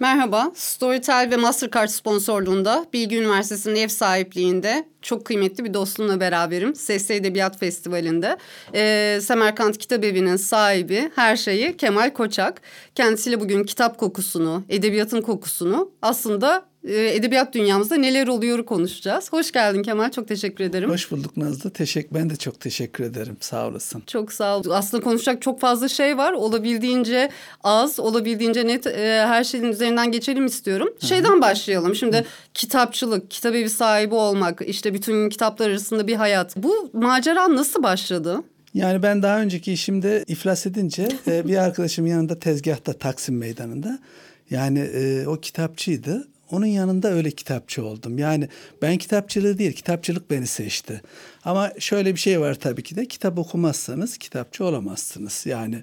Merhaba, Storytel ve Mastercard sponsorluğunda Bilgi Üniversitesi'nin ev sahipliğinde çok kıymetli bir dostumla beraberim. Sesli Edebiyat Festivali'nde. Ee, Semerkant Kitabevi'nin sahibi her şeyi Kemal Koçak. Kendisiyle bugün kitap kokusunu, edebiyatın kokusunu aslında edebiyat dünyamızda neler oluyor konuşacağız. Hoş geldin Kemal, çok teşekkür ederim. Hoş bulduk Nazlı. Teşekkür, ben de çok teşekkür ederim. Sağ olasın. Çok sağ ol. Aslında konuşacak çok fazla şey var. Olabildiğince az, olabildiğince net e, her şeyin üzerinden geçelim istiyorum. Hı. Şeyden başlayalım. Şimdi Hı. kitapçılık, kitap evi sahibi olmak, işte bütün kitaplar arasında bir hayat. Bu macera nasıl başladı? Yani ben daha önceki işimde iflas edince e, bir arkadaşım yanında tezgahta Taksim Meydanı'nda yani e, o kitapçıydı. Onun yanında öyle kitapçı oldum. Yani ben kitapçılığı değil, kitapçılık beni seçti. Ama şöyle bir şey var tabii ki de kitap okumazsanız kitapçı olamazsınız. Yani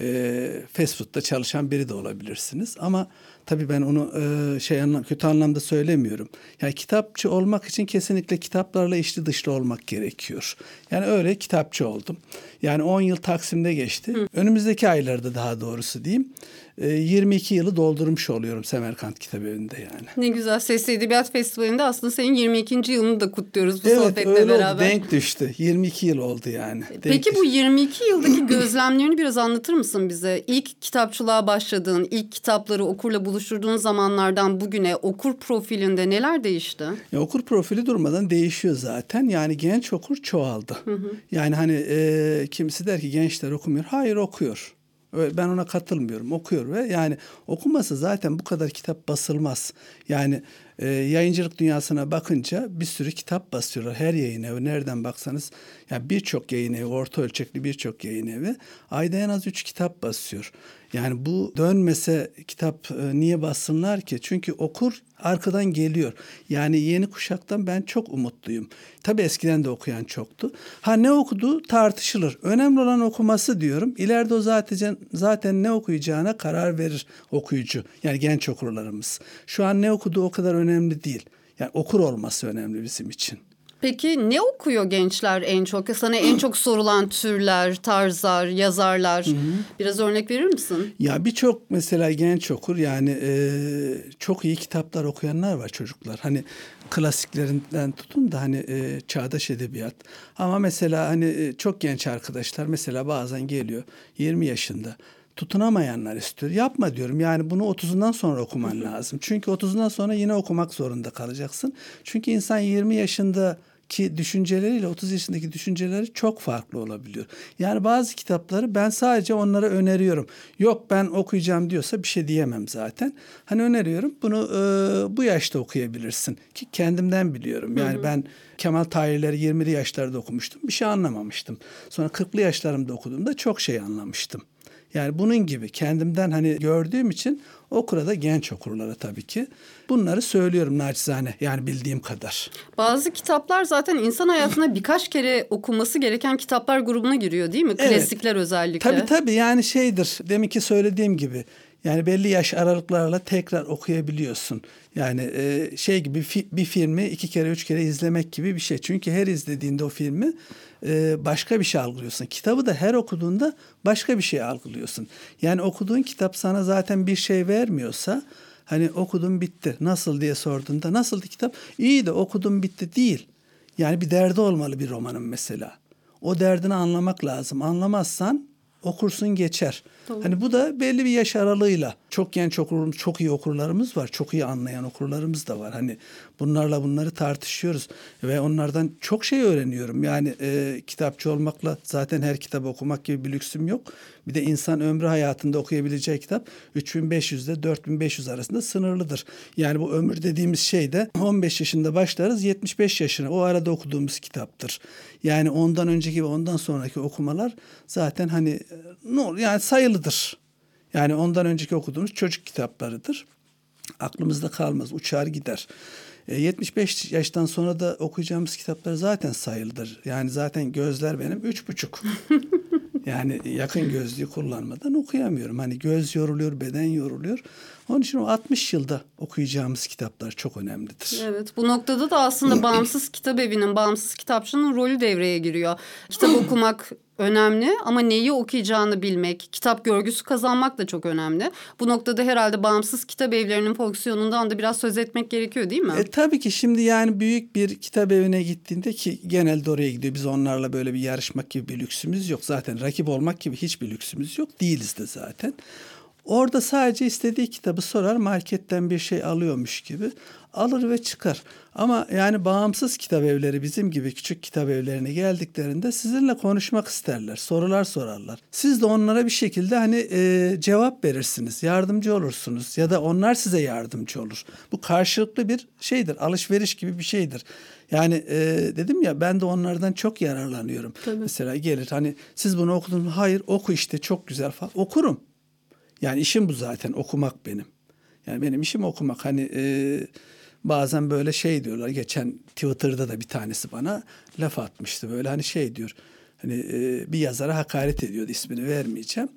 e, fast food'da çalışan biri de olabilirsiniz. Ama tabii ben onu e, şey anlam kötü anlamda söylemiyorum. Yani kitapçı olmak için kesinlikle kitaplarla içli dışlı olmak gerekiyor. Yani öyle kitapçı oldum. Yani 10 yıl Taksim'de geçti. Hı. Önümüzdeki aylarda daha doğrusu diyeyim. 22 yılı doldurmuş oluyorum Semerkant Kitabevi'nde yani. Ne güzel. Sesli Edebiyat Festivali'nde aslında senin 22. yılını da kutluyoruz bu evet, sohbetle öyle beraber. Oldu, denk düştü. 22 yıl oldu yani. Denk Peki düştü. bu 22 yıldaki gözlemlerini biraz anlatır mısın bize? İlk kitapçılığa başladığın, ilk kitapları okurla buluşturduğun zamanlardan bugüne okur profilinde neler değişti? Ya, okur profili durmadan değişiyor zaten. Yani genç okur çoğaldı. Hı hı. Yani hani e, kimisi der ki gençler okumuyor. Hayır okuyor. Ben ona katılmıyorum. Okuyor ve yani okuması zaten bu kadar kitap basılmaz. Yani e, yayıncılık dünyasına bakınca bir sürü kitap basıyorlar. Her yayın evi nereden baksanız yani birçok yayın evi, orta ölçekli birçok yayın evi ayda en az üç kitap basıyor. Yani bu dönmese kitap e, niye bassınlar ki? Çünkü okur arkadan geliyor. Yani yeni kuşaktan ben çok umutluyum. Tabii eskiden de okuyan çoktu. Ha ne okudu tartışılır. Önemli olan okuması diyorum. İleride o zaten zaten ne okuyacağına karar verir okuyucu. Yani genç okurlarımız. Şu an ne okuduğu o kadar önemli değil. Yani okur olması önemli bizim için. Peki ne okuyor gençler en çok? Sana en çok sorulan türler, tarzlar, yazarlar. Hı hı. Biraz örnek verir misin? Ya birçok mesela genç okur yani e, çok iyi kitaplar okuyanlar var çocuklar. Hani klasiklerinden tutun da hani e, çağdaş edebiyat. Ama mesela hani e, çok genç arkadaşlar mesela bazen geliyor 20 yaşında tutunamayanlar istiyor. Yapma diyorum. Yani bunu 30'undan sonra okuman lazım. Çünkü 30'undan sonra yine okumak zorunda kalacaksın. Çünkü insan 20 yaşında ki düşünceleriyle 30 yaşındaki düşünceleri çok farklı olabiliyor. Yani bazı kitapları ben sadece onlara öneriyorum. Yok ben okuyacağım diyorsa bir şey diyemem zaten. Hani öneriyorum bunu e, bu yaşta okuyabilirsin ki kendimden biliyorum. Yani hı hı. ben Kemal Tahirleri 20'li yaşlarda okumuştum. Bir şey anlamamıştım. Sonra 40'lı yaşlarımda okuduğumda çok şey anlamıştım. Yani bunun gibi kendimden hani gördüğüm için okura da genç okurlara tabii ki. Bunları söylüyorum naçizane yani bildiğim kadar. Bazı kitaplar zaten insan hayatına birkaç kere okunması gereken kitaplar grubuna giriyor değil mi? Klasikler evet. özellikle. Tabii tabii yani şeydir demin ki söylediğim gibi yani belli yaş aralıklarla tekrar okuyabiliyorsun. Yani e, şey gibi fi, bir filmi iki kere üç kere izlemek gibi bir şey. Çünkü her izlediğinde o filmi e, başka bir şey algılıyorsun. Kitabı da her okuduğunda başka bir şey algılıyorsun. Yani okuduğun kitap sana zaten bir şey vermiyorsa hani okudum bitti nasıl diye sorduğunda nasıldı kitap? İyi de okudum bitti değil. Yani bir derdi olmalı bir romanın mesela. O derdini anlamak lazım. Anlamazsan okursun geçer. Doğru. Hani bu da belli bir yaş aralığıyla çok genç okurlarımız, çok iyi okurlarımız var. Çok iyi anlayan okurlarımız da var. Hani bunlarla bunları tartışıyoruz ve onlardan çok şey öğreniyorum. Yani e, kitapçı olmakla zaten her kitap okumak gibi bir lüksüm yok. Bir de insan ömrü hayatında okuyabileceği kitap 3500 ile 4500 arasında sınırlıdır. Yani bu ömür dediğimiz şey de 15 yaşında başlarız 75 yaşına o arada okuduğumuz kitaptır. Yani ondan önceki ve ondan sonraki okumalar zaten hani ne olur yani sayılıdır. Yani ondan önceki okuduğumuz çocuk kitaplarıdır. Aklımızda kalmaz, uçar gider. 75 e, yaştan sonra da okuyacağımız kitaplar zaten sayılıdır. Yani zaten gözler benim üç buçuk. yani yakın gözlüğü kullanmadan okuyamıyorum. Hani göz yoruluyor, beden yoruluyor. Onun için o 60 yılda okuyacağımız kitaplar çok önemlidir. Evet bu noktada da aslında bağımsız kitap evinin, bağımsız kitapçının rolü devreye giriyor. Kitap okumak önemli ama neyi okuyacağını bilmek, kitap görgüsü kazanmak da çok önemli. Bu noktada herhalde bağımsız kitap evlerinin fonksiyonundan da biraz söz etmek gerekiyor değil mi? E, tabii ki şimdi yani büyük bir kitap evine gittiğinde ki genelde oraya gidiyor. Biz onlarla böyle bir yarışmak gibi bir lüksümüz yok. Zaten rakip olmak gibi hiçbir lüksümüz yok. Değiliz de zaten. Orada sadece istediği kitabı sorar marketten bir şey alıyormuş gibi alır ve çıkar. Ama yani bağımsız kitap evleri bizim gibi küçük kitap evlerine geldiklerinde sizinle konuşmak isterler, sorular sorarlar. Siz de onlara bir şekilde hani e, cevap verirsiniz, yardımcı olursunuz ya da onlar size yardımcı olur. Bu karşılıklı bir şeydir, alışveriş gibi bir şeydir. Yani e, dedim ya ben de onlardan çok yararlanıyorum. Tabii. Mesela gelir hani siz bunu okudunuz? Hayır oku işte çok güzel falan. Okurum. Yani işim bu zaten okumak benim. Yani benim işim okumak. Hani e, bazen böyle şey diyorlar. Geçen Twitter'da da bir tanesi bana laf atmıştı. Böyle hani şey diyor. Hani e, bir yazara hakaret ediyordu ismini vermeyeceğim.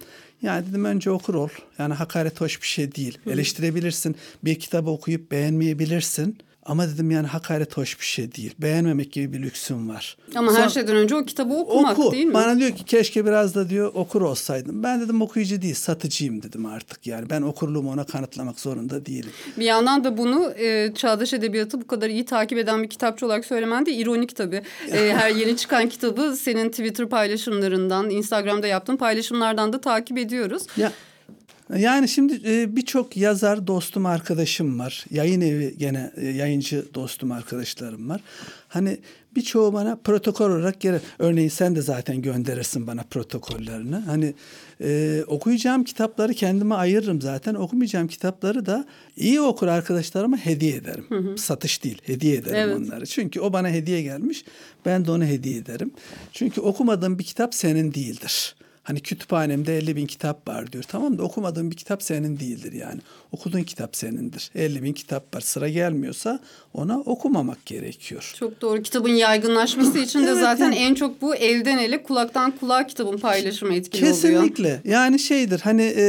Yani dedim önce okur ol. Yani hakaret hoş bir şey değil. Hı. Eleştirebilirsin. Bir kitabı okuyup beğenmeyebilirsin. Ama dedim yani hakaret hoş bir şey değil. Beğenmemek gibi bir lüksüm var. Ama Sonra, her şeyden önce o kitabı okumak oku. değil mi? Bana diyor ki keşke biraz da diyor okur olsaydım. Ben dedim okuyucu değil satıcıyım dedim artık. Yani ben okurluğumu ona kanıtlamak zorunda değilim. Bir yandan da bunu e, çağdaş edebiyatı bu kadar iyi takip eden bir kitapçı olarak söylemen de ironik tabii. E, her yeni çıkan kitabı senin Twitter paylaşımlarından, Instagram'da yaptığın paylaşımlardan da takip ediyoruz. Ya yani şimdi e, birçok yazar dostum arkadaşım var. Yayın evi gene e, yayıncı dostum arkadaşlarım var. Hani birçoğu bana protokol olarak gelir. Örneğin sen de zaten gönderirsin bana protokollerini. Hani e, okuyacağım kitapları kendime ayırırım zaten. Okumayacağım kitapları da iyi okur arkadaşlarıma hediye ederim. Hı hı. Satış değil, hediye ederim evet. onları. Çünkü o bana hediye gelmiş, ben de onu hediye ederim. Çünkü okumadığım bir kitap senin değildir. Hani kütüphanemde 50 bin kitap var diyor. Tamam da okumadığın bir kitap senin değildir yani. Okuduğun kitap senindir. 50 bin kitap var. Sıra gelmiyorsa ona okumamak gerekiyor. Çok doğru. Kitabın yaygınlaşması için de evet, zaten yani, en çok bu elden ele kulaktan kulağa kitabın paylaşımı etkili kesinlikle. oluyor. Kesinlikle. Yani şeydir hani e,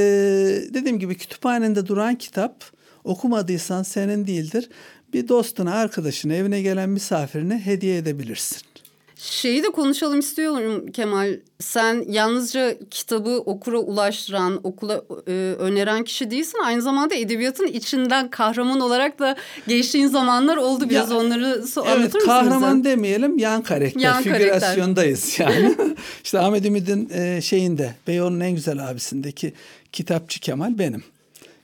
dediğim gibi kütüphanende duran kitap okumadıysan senin değildir. Bir dostuna, arkadaşına, evine gelen misafirine hediye edebilirsin. Şeyi de konuşalım istiyorum Kemal. Sen yalnızca kitabı okura ulaştıran, okula e, öneren kişi değilsin. Aynı zamanda edebiyatın içinden kahraman olarak da geçtiğin zamanlar oldu. Biraz ya, onları so- evet, anlatır mısın kahraman bize? demeyelim, yan karakter. Yan figürasyondayız karakter. yani. işte Ahmet Ümit'in e, şeyinde, Beyoğlu'nun en güzel abisindeki kitapçı Kemal benim.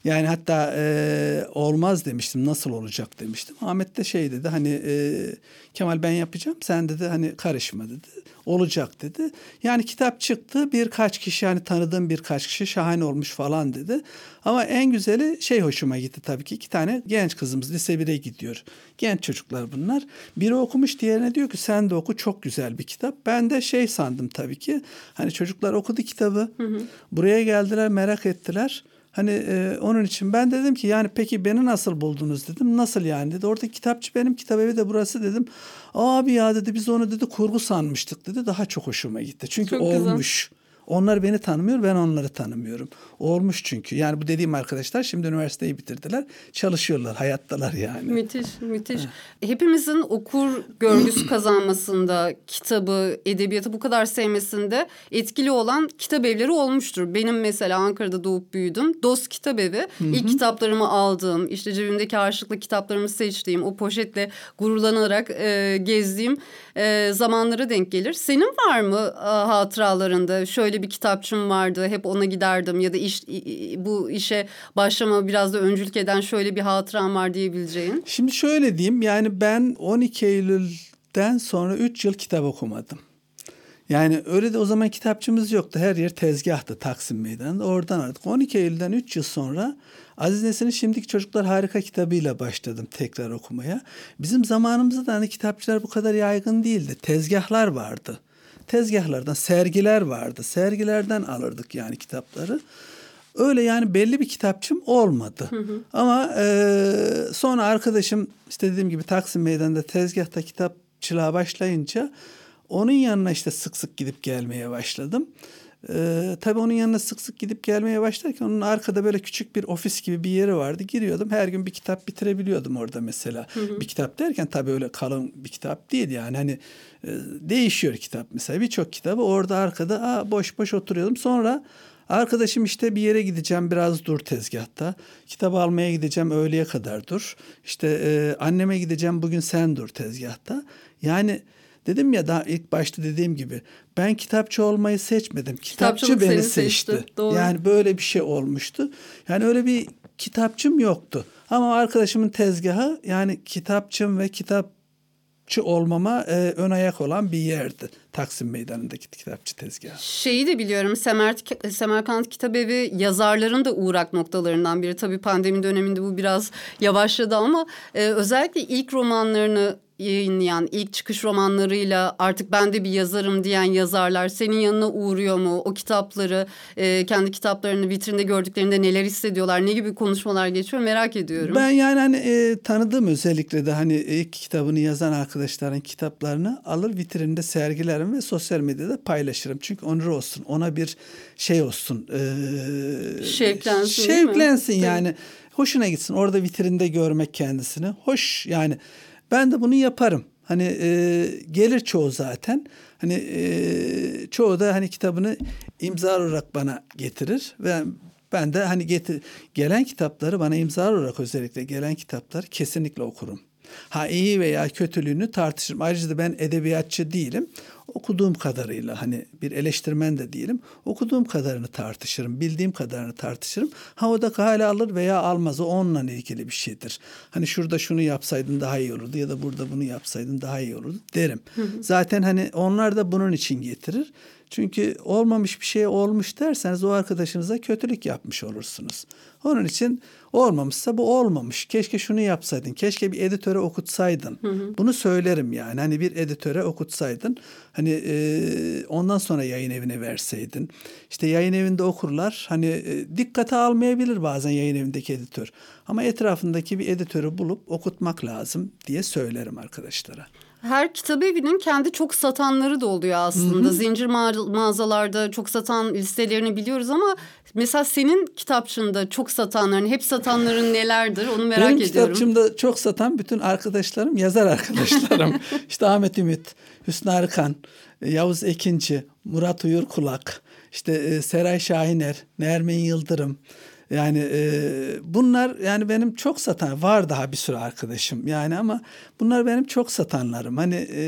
Yani hatta e, olmaz demiştim nasıl olacak demiştim. Ahmet de şey dedi hani e, Kemal ben yapacağım sen dedi hani karışma dedi. Olacak dedi. Yani kitap çıktı birkaç kişi hani tanıdığım birkaç kişi şahane olmuş falan dedi. Ama en güzeli şey hoşuma gitti tabii ki iki tane genç kızımız lise 1'e gidiyor. Genç çocuklar bunlar. Biri okumuş diğerine diyor ki sen de oku çok güzel bir kitap. Ben de şey sandım tabii ki hani çocuklar okudu kitabı. Hı hı. Buraya geldiler merak ettiler. Hani e, onun için ben dedim ki yani peki beni nasıl buldunuz dedim. Nasıl yani dedi. Orada kitapçı benim kitap evi de burası dedim. Abi ya dedi biz onu dedi kurgu sanmıştık dedi. Daha çok hoşuma gitti. Çünkü çok olmuş. Güzel. Onlar beni tanımıyor, ben onları tanımıyorum. Olmuş çünkü. Yani bu dediğim arkadaşlar şimdi üniversiteyi bitirdiler. Çalışıyorlar, hayattalar yani. Müthiş, müthiş. Hepimizin okur görgüsü kazanmasında, kitabı, edebiyatı bu kadar sevmesinde etkili olan kitap evleri olmuştur. Benim mesela Ankara'da doğup büyüdüm. Dost Kitap Evi. İlk kitaplarımı aldığım, işte cebimdeki harçlıklı kitaplarımı seçtiğim, o poşetle gururlanarak e, gezdiğim e, zamanlara denk gelir. Senin var mı e, hatıralarında şöyle bir kitapçım vardı hep ona giderdim ya da iş bu işe başlama biraz da öncülük eden şöyle bir hatıram var diyebileceğin? Şimdi şöyle diyeyim yani ben 12 Eylül'den sonra 3 yıl kitap okumadım. Yani öyle de o zaman kitapçımız yoktu. Her yer tezgahtı Taksim Meydanı'nda. Oradan artık 12 Eylül'den 3 yıl sonra Aziz Nesin'in Şimdiki Çocuklar Harika kitabıyla başladım tekrar okumaya. Bizim zamanımızda da hani kitapçılar bu kadar yaygın değildi. Tezgahlar vardı. Tezgahlardan sergiler vardı. Sergilerden alırdık yani kitapları. Öyle yani belli bir kitapçım olmadı. Hı hı. Ama e, sonra arkadaşım işte dediğim gibi Taksim Meydanı'nda tezgahta kitapçılığa başlayınca onun yanına işte sık sık gidip gelmeye başladım. Ee, tabii onun yanına sık sık gidip gelmeye başlarken onun arkada böyle küçük bir ofis gibi bir yeri vardı. Giriyordum her gün bir kitap bitirebiliyordum orada mesela. Hı hı. Bir kitap derken tabii öyle kalın bir kitap değil yani hani e, değişiyor kitap mesela. Birçok kitabı orada arkada aa, boş boş oturuyordum. Sonra Arkadaşım işte bir yere gideceğim biraz dur tezgahta. Kitap almaya gideceğim öğleye kadar dur. İşte e, anneme gideceğim bugün sen dur tezgahta. Yani dedim ya daha ilk başta dediğim gibi ben kitapçı olmayı seçmedim. Kitapçı beni seçti. seçti. Doğru. Yani böyle bir şey olmuştu. Yani öyle bir kitapçım yoktu. Ama arkadaşımın tezgahı yani kitapçım ve kitap kitapçı olmama e, ön ayak olan bir yerdi. Taksim Meydanı'ndaki kitapçı tezgahı. Şeyi de biliyorum Semert, Semerkant Kitabevi yazarların da uğrak noktalarından biri. Tabii pandemi döneminde bu biraz yavaşladı ama e, özellikle ilk romanlarını yayınlayan ilk çıkış romanlarıyla artık ben de bir yazarım diyen yazarlar senin yanına uğruyor mu? O kitapları e, kendi kitaplarını vitrinde gördüklerinde neler hissediyorlar? Ne gibi konuşmalar geçiyor merak ediyorum. Ben yani hani e, tanıdığım özellikle de hani ilk kitabını yazan arkadaşların kitaplarını alır vitrinde sergilerim ve sosyal medyada paylaşırım. Çünkü onur olsun ona bir şey olsun. E, şevklensin Şevklensin yani. Hoşuna gitsin orada vitrinde görmek kendisini. Hoş yani ben de bunu yaparım. Hani e, gelir çoğu zaten. Hani e, çoğu da hani kitabını imza olarak bana getirir ve ben de hani getir gelen kitapları bana imza olarak özellikle gelen kitapları kesinlikle okurum. Ha iyi veya kötülüğünü tartışırım. Ayrıca da ben edebiyatçı değilim. Okuduğum kadarıyla hani bir eleştirmen de değilim. Okuduğum kadarını tartışırım. Bildiğim kadarını tartışırım. Ha o da kale alır veya almaz. O onunla ilgili bir şeydir. Hani şurada şunu yapsaydın daha iyi olurdu ya da burada bunu yapsaydın daha iyi olurdu derim. Hı hı. Zaten hani onlar da bunun için getirir. Çünkü olmamış bir şey olmuş derseniz o arkadaşınıza kötülük yapmış olursunuz. Onun için olmamışsa bu olmamış. Keşke şunu yapsaydın. Keşke bir editöre okutsaydın. Hı hı. Bunu söylerim yani. Hani bir editöre okutsaydın. Hani e, ondan sonra yayın evine verseydin. İşte yayın evinde okurlar. Hani e, dikkate almayabilir bazen yayın evindeki editör. Ama etrafındaki bir editörü bulup okutmak lazım diye söylerim arkadaşlara. Her kitap evinin kendi çok satanları da oluyor aslında. Hı hı. Zincir ma- mağazalarda çok satan listelerini biliyoruz ama mesela senin kitapçında çok satanların, hep satanların nelerdir onu merak Benim ediyorum. Benim kitapçımda çok satan bütün arkadaşlarım yazar arkadaşlarım. İşte Ahmet Ümit, Hüsnü Arkan, Yavuz Ekinci, Murat Uyur Kulak, işte e, Seray Şahiner, Nermin Yıldırım, yani e, bunlar yani benim çok satan var daha bir sürü arkadaşım yani ama bunlar benim çok satanlarım. Hani e,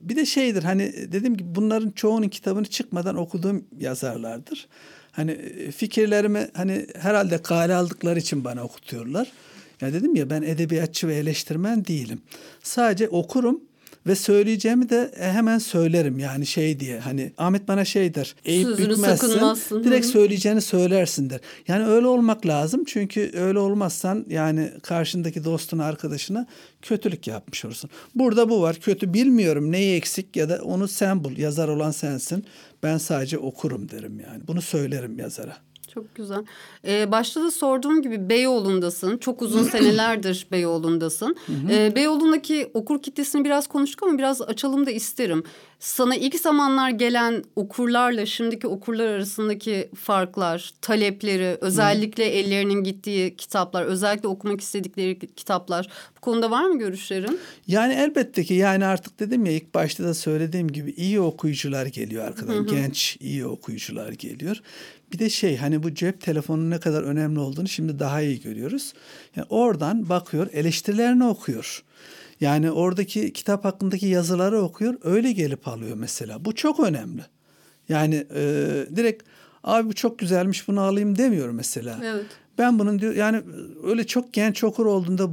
bir de şeydir hani dedim ki bunların çoğunun kitabını çıkmadan okuduğum yazarlardır. Hani e, fikirlerimi hani herhalde kale aldıkları için bana okutuyorlar. Ya dedim ya ben edebiyatçı ve eleştirmen değilim. Sadece okurum ve söyleyeceğimi de e, hemen söylerim yani şey diye. Hani Ahmet bana şey der eğip bükmezsin direkt söyleyeceğini söylersin der. Yani öyle olmak lazım çünkü öyle olmazsan yani karşındaki dostuna arkadaşına kötülük yapmış olursun. Burada bu var. Kötü bilmiyorum neyi eksik ya da onu sen bul. Yazar olan sensin. Ben sadece okurum derim yani. Bunu söylerim yazara. Çok güzel. Ee, başta da sorduğum gibi Beyoğlu'ndasın. Çok uzun senelerdir Beyoğlu'ndasın. ee, Beyoğlu'ndaki okur kitlesini biraz konuştuk ama biraz açalım da isterim. Sana ilk zamanlar gelen okurlarla şimdiki okurlar arasındaki farklar, talepleri, özellikle ellerinin gittiği kitaplar, özellikle okumak istedikleri kitaplar. Bu konuda var mı görüşlerin? Yani elbette ki yani artık dedim ya ilk başta da söylediğim gibi iyi okuyucular geliyor arkadan. Genç iyi okuyucular geliyor. Bir de şey hani bu cep telefonunun ne kadar önemli olduğunu şimdi daha iyi görüyoruz. Yani oradan bakıyor, eleştirilerini okuyor. Yani oradaki kitap hakkındaki yazıları okuyor, öyle gelip alıyor mesela. Bu çok önemli. Yani e, direkt abi bu çok güzelmiş bunu alayım demiyor mesela. Evet. Ben bunun diyor yani öyle çok genç okur olduğunda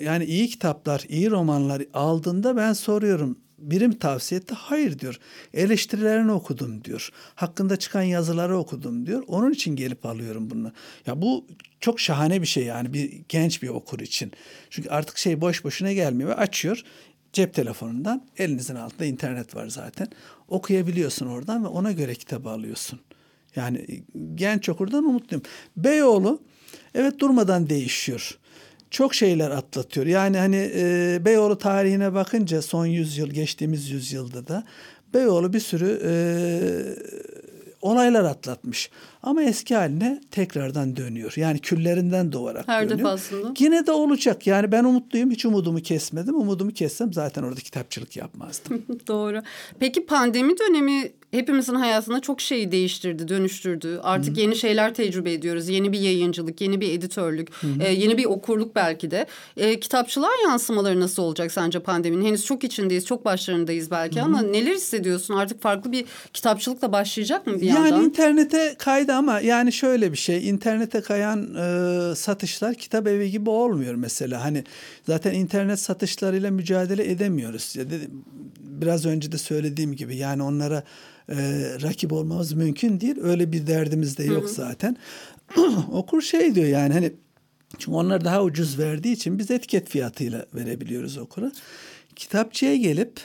yani iyi kitaplar, iyi romanlar aldığında ben soruyorum birim tavsiye etti. Hayır diyor. Eleştirilerini okudum diyor. Hakkında çıkan yazıları okudum diyor. Onun için gelip alıyorum bunu. Ya bu çok şahane bir şey yani bir genç bir okur için. Çünkü artık şey boş boşuna gelmiyor ve açıyor cep telefonundan elinizin altında internet var zaten. Okuyabiliyorsun oradan ve ona göre kitabı alıyorsun. Yani genç okurdan umutluyum. Beyoğlu evet durmadan değişiyor çok şeyler atlatıyor. Yani hani e, Beyoğlu tarihine bakınca son yüzyıl geçtiğimiz yüzyılda da Beyoğlu bir sürü e, olaylar atlatmış. Ama eski haline tekrardan dönüyor. Yani küllerinden doğarak Her dönüyor. defasında. Yine de olacak. Yani ben umutluyum. Hiç umudumu kesmedim. Umudumu kessem zaten orada kitapçılık yapmazdım. Doğru. Peki pandemi dönemi hepimizin hayatında çok şeyi değiştirdi, dönüştürdü. Artık yeni şeyler tecrübe ediyoruz. Yeni bir yayıncılık, yeni bir editörlük, e, yeni bir okurluk belki de. E, kitapçılığa yansımaları nasıl olacak sence pandeminin? Henüz çok içindeyiz, çok başlarındayız belki ama neler hissediyorsun? Artık farklı bir kitapçılık da başlayacak mı bir yani yandan? internete kaydı ama yani şöyle bir şey. internete kayan e, satışlar kitap evi gibi olmuyor mesela. Hani zaten internet satışlarıyla mücadele edemiyoruz. Ya dedim, biraz önce de söylediğim gibi yani onlara e, rakip olmamız mümkün değil. Öyle bir derdimiz de yok zaten. Okur şey diyor yani hani çünkü onlar daha ucuz verdiği için biz etiket fiyatıyla verebiliyoruz okura. Kitapçıya gelip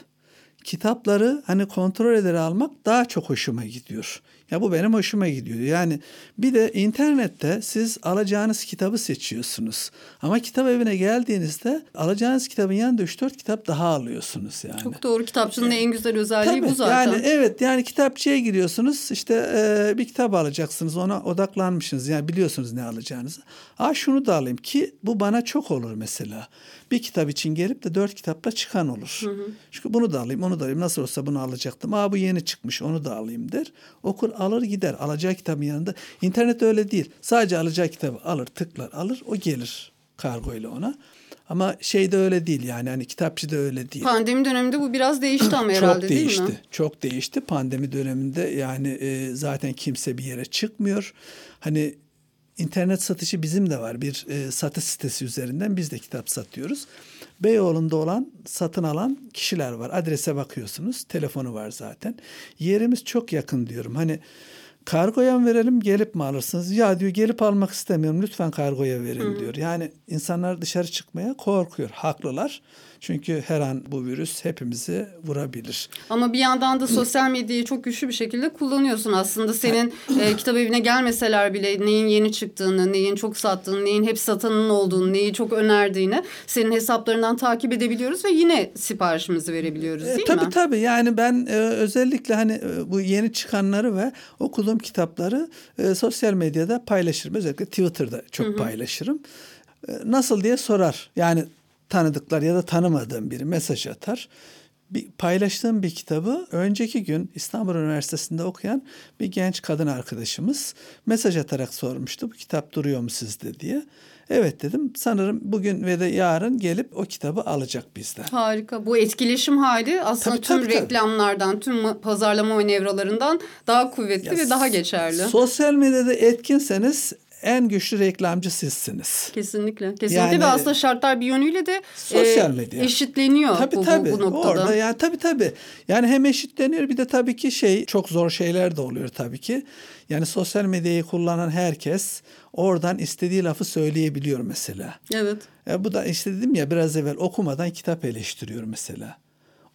kitapları hani kontrol eder almak daha çok hoşuma gidiyor. Ya bu benim hoşuma gidiyor. Yani bir de internette siz alacağınız kitabı seçiyorsunuz. Ama kitap evine geldiğinizde alacağınız kitabın yanında 3-4 kitap daha alıyorsunuz yani. Çok doğru. Kitapçının en güzel özelliği Tabii, bu zaten. Yani evet yani kitapçıya giriyorsunuz işte e, bir kitap alacaksınız ona odaklanmışsınız yani biliyorsunuz ne alacağınızı. Aa şunu da alayım ki bu bana çok olur mesela. Bir kitap için gelip de dört kitapla çıkan olur. Çünkü bunu da alayım onu da alayım nasıl olsa bunu alacaktım. Aa bu yeni çıkmış onu da alayım der. Okur alır gider alacağı kitabın yanında. İnternet öyle değil sadece alacağı kitabı alır tıklar alır o gelir kargo ile ona. Ama şey de öyle değil yani hani kitapçı da öyle değil. Pandemi döneminde bu biraz değişti ama herhalde Çok değil değişti. mi? Çok değişti. Pandemi döneminde yani e, zaten kimse bir yere çıkmıyor. Hani internet satışı bizim de var. Bir e, satış sitesi üzerinden biz de kitap satıyoruz. Beyoğlu'nda olan satın alan kişiler var. Adrese bakıyorsunuz. Telefonu var zaten. Yerimiz çok yakın diyorum. Hani kargoya mı verelim gelip mi alırsınız? Ya diyor gelip almak istemiyorum lütfen kargoya verin diyor. Yani insanlar dışarı çıkmaya korkuyor. Haklılar. Çünkü her an bu virüs hepimizi vurabilir. Ama bir yandan da sosyal medyayı çok güçlü bir şekilde kullanıyorsun. Aslında senin e, kitap evine gelmeseler bile neyin yeni çıktığını, neyin çok sattığını, neyin hep satanın olduğunu, neyi çok önerdiğini senin hesaplarından takip edebiliyoruz ve yine siparişimizi verebiliyoruz E, değil tabii mi? tabii yani ben e, özellikle hani e, bu yeni çıkanları ve okuduğum kitapları e, sosyal medyada paylaşırım. Özellikle Twitter'da çok paylaşırım. E, nasıl diye sorar. Yani tanıdıklar ya da tanımadığım biri mesaj atar. Bir, paylaştığım bir kitabı önceki gün İstanbul Üniversitesi'nde okuyan bir genç kadın arkadaşımız mesaj atarak sormuştu. Bu kitap duruyor mu sizde diye. Evet dedim. Sanırım bugün ve de yarın gelip o kitabı alacak bizden. Harika. Bu etkileşim hali aslında Tabii, tüm tabii, tabii. reklamlardan, tüm ma- pazarlama manevralarından daha kuvvetli ve daha geçerli. Sosyal medyada etkinseniz en güçlü reklamcı sizsiniz. Kesinlikle. Kesinlikle Yani- ve aslında şartlar bir yönüyle de Sosyal e, medya. eşitleniyor Tabii bu- tabii. bu, noktada. Orada yani tabii tabii. Yani hem eşitleniyor bir de tabii ki şey çok zor şeyler de oluyor tabii ki. Yani sosyal medyayı kullanan herkes oradan istediği lafı söyleyebiliyor mesela. Evet. E, bu da işte dedim ya biraz evvel okumadan kitap eleştiriyor mesela.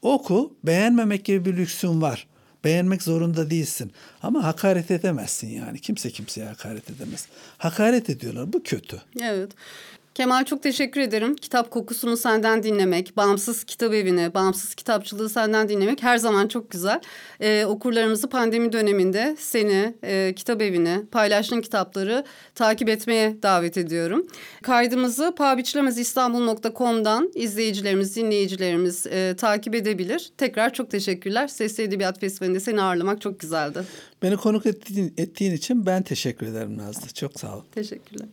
Oku, beğenmemek gibi bir lüksün var. Beğenmek zorunda değilsin. Ama hakaret edemezsin yani. Kimse kimseye hakaret edemez. Hakaret ediyorlar. Bu kötü. Evet. Kemal çok teşekkür ederim. Kitap kokusunu senden dinlemek, bağımsız kitap evini, bağımsız kitapçılığı senden dinlemek her zaman çok güzel. Ee, okurlarımızı pandemi döneminde seni, e, kitap evini, paylaştığın kitapları takip etmeye davet ediyorum. Kaydımızı pabiçlemezistanbul.com'dan izleyicilerimiz, dinleyicilerimiz e, takip edebilir. Tekrar çok teşekkürler. Sesli Edebiyat Festivali'nde seni ağırlamak çok güzeldi. Beni konuk ettiğin, ettiğin için ben teşekkür ederim Nazlı. Çok sağ ol. Teşekkürler.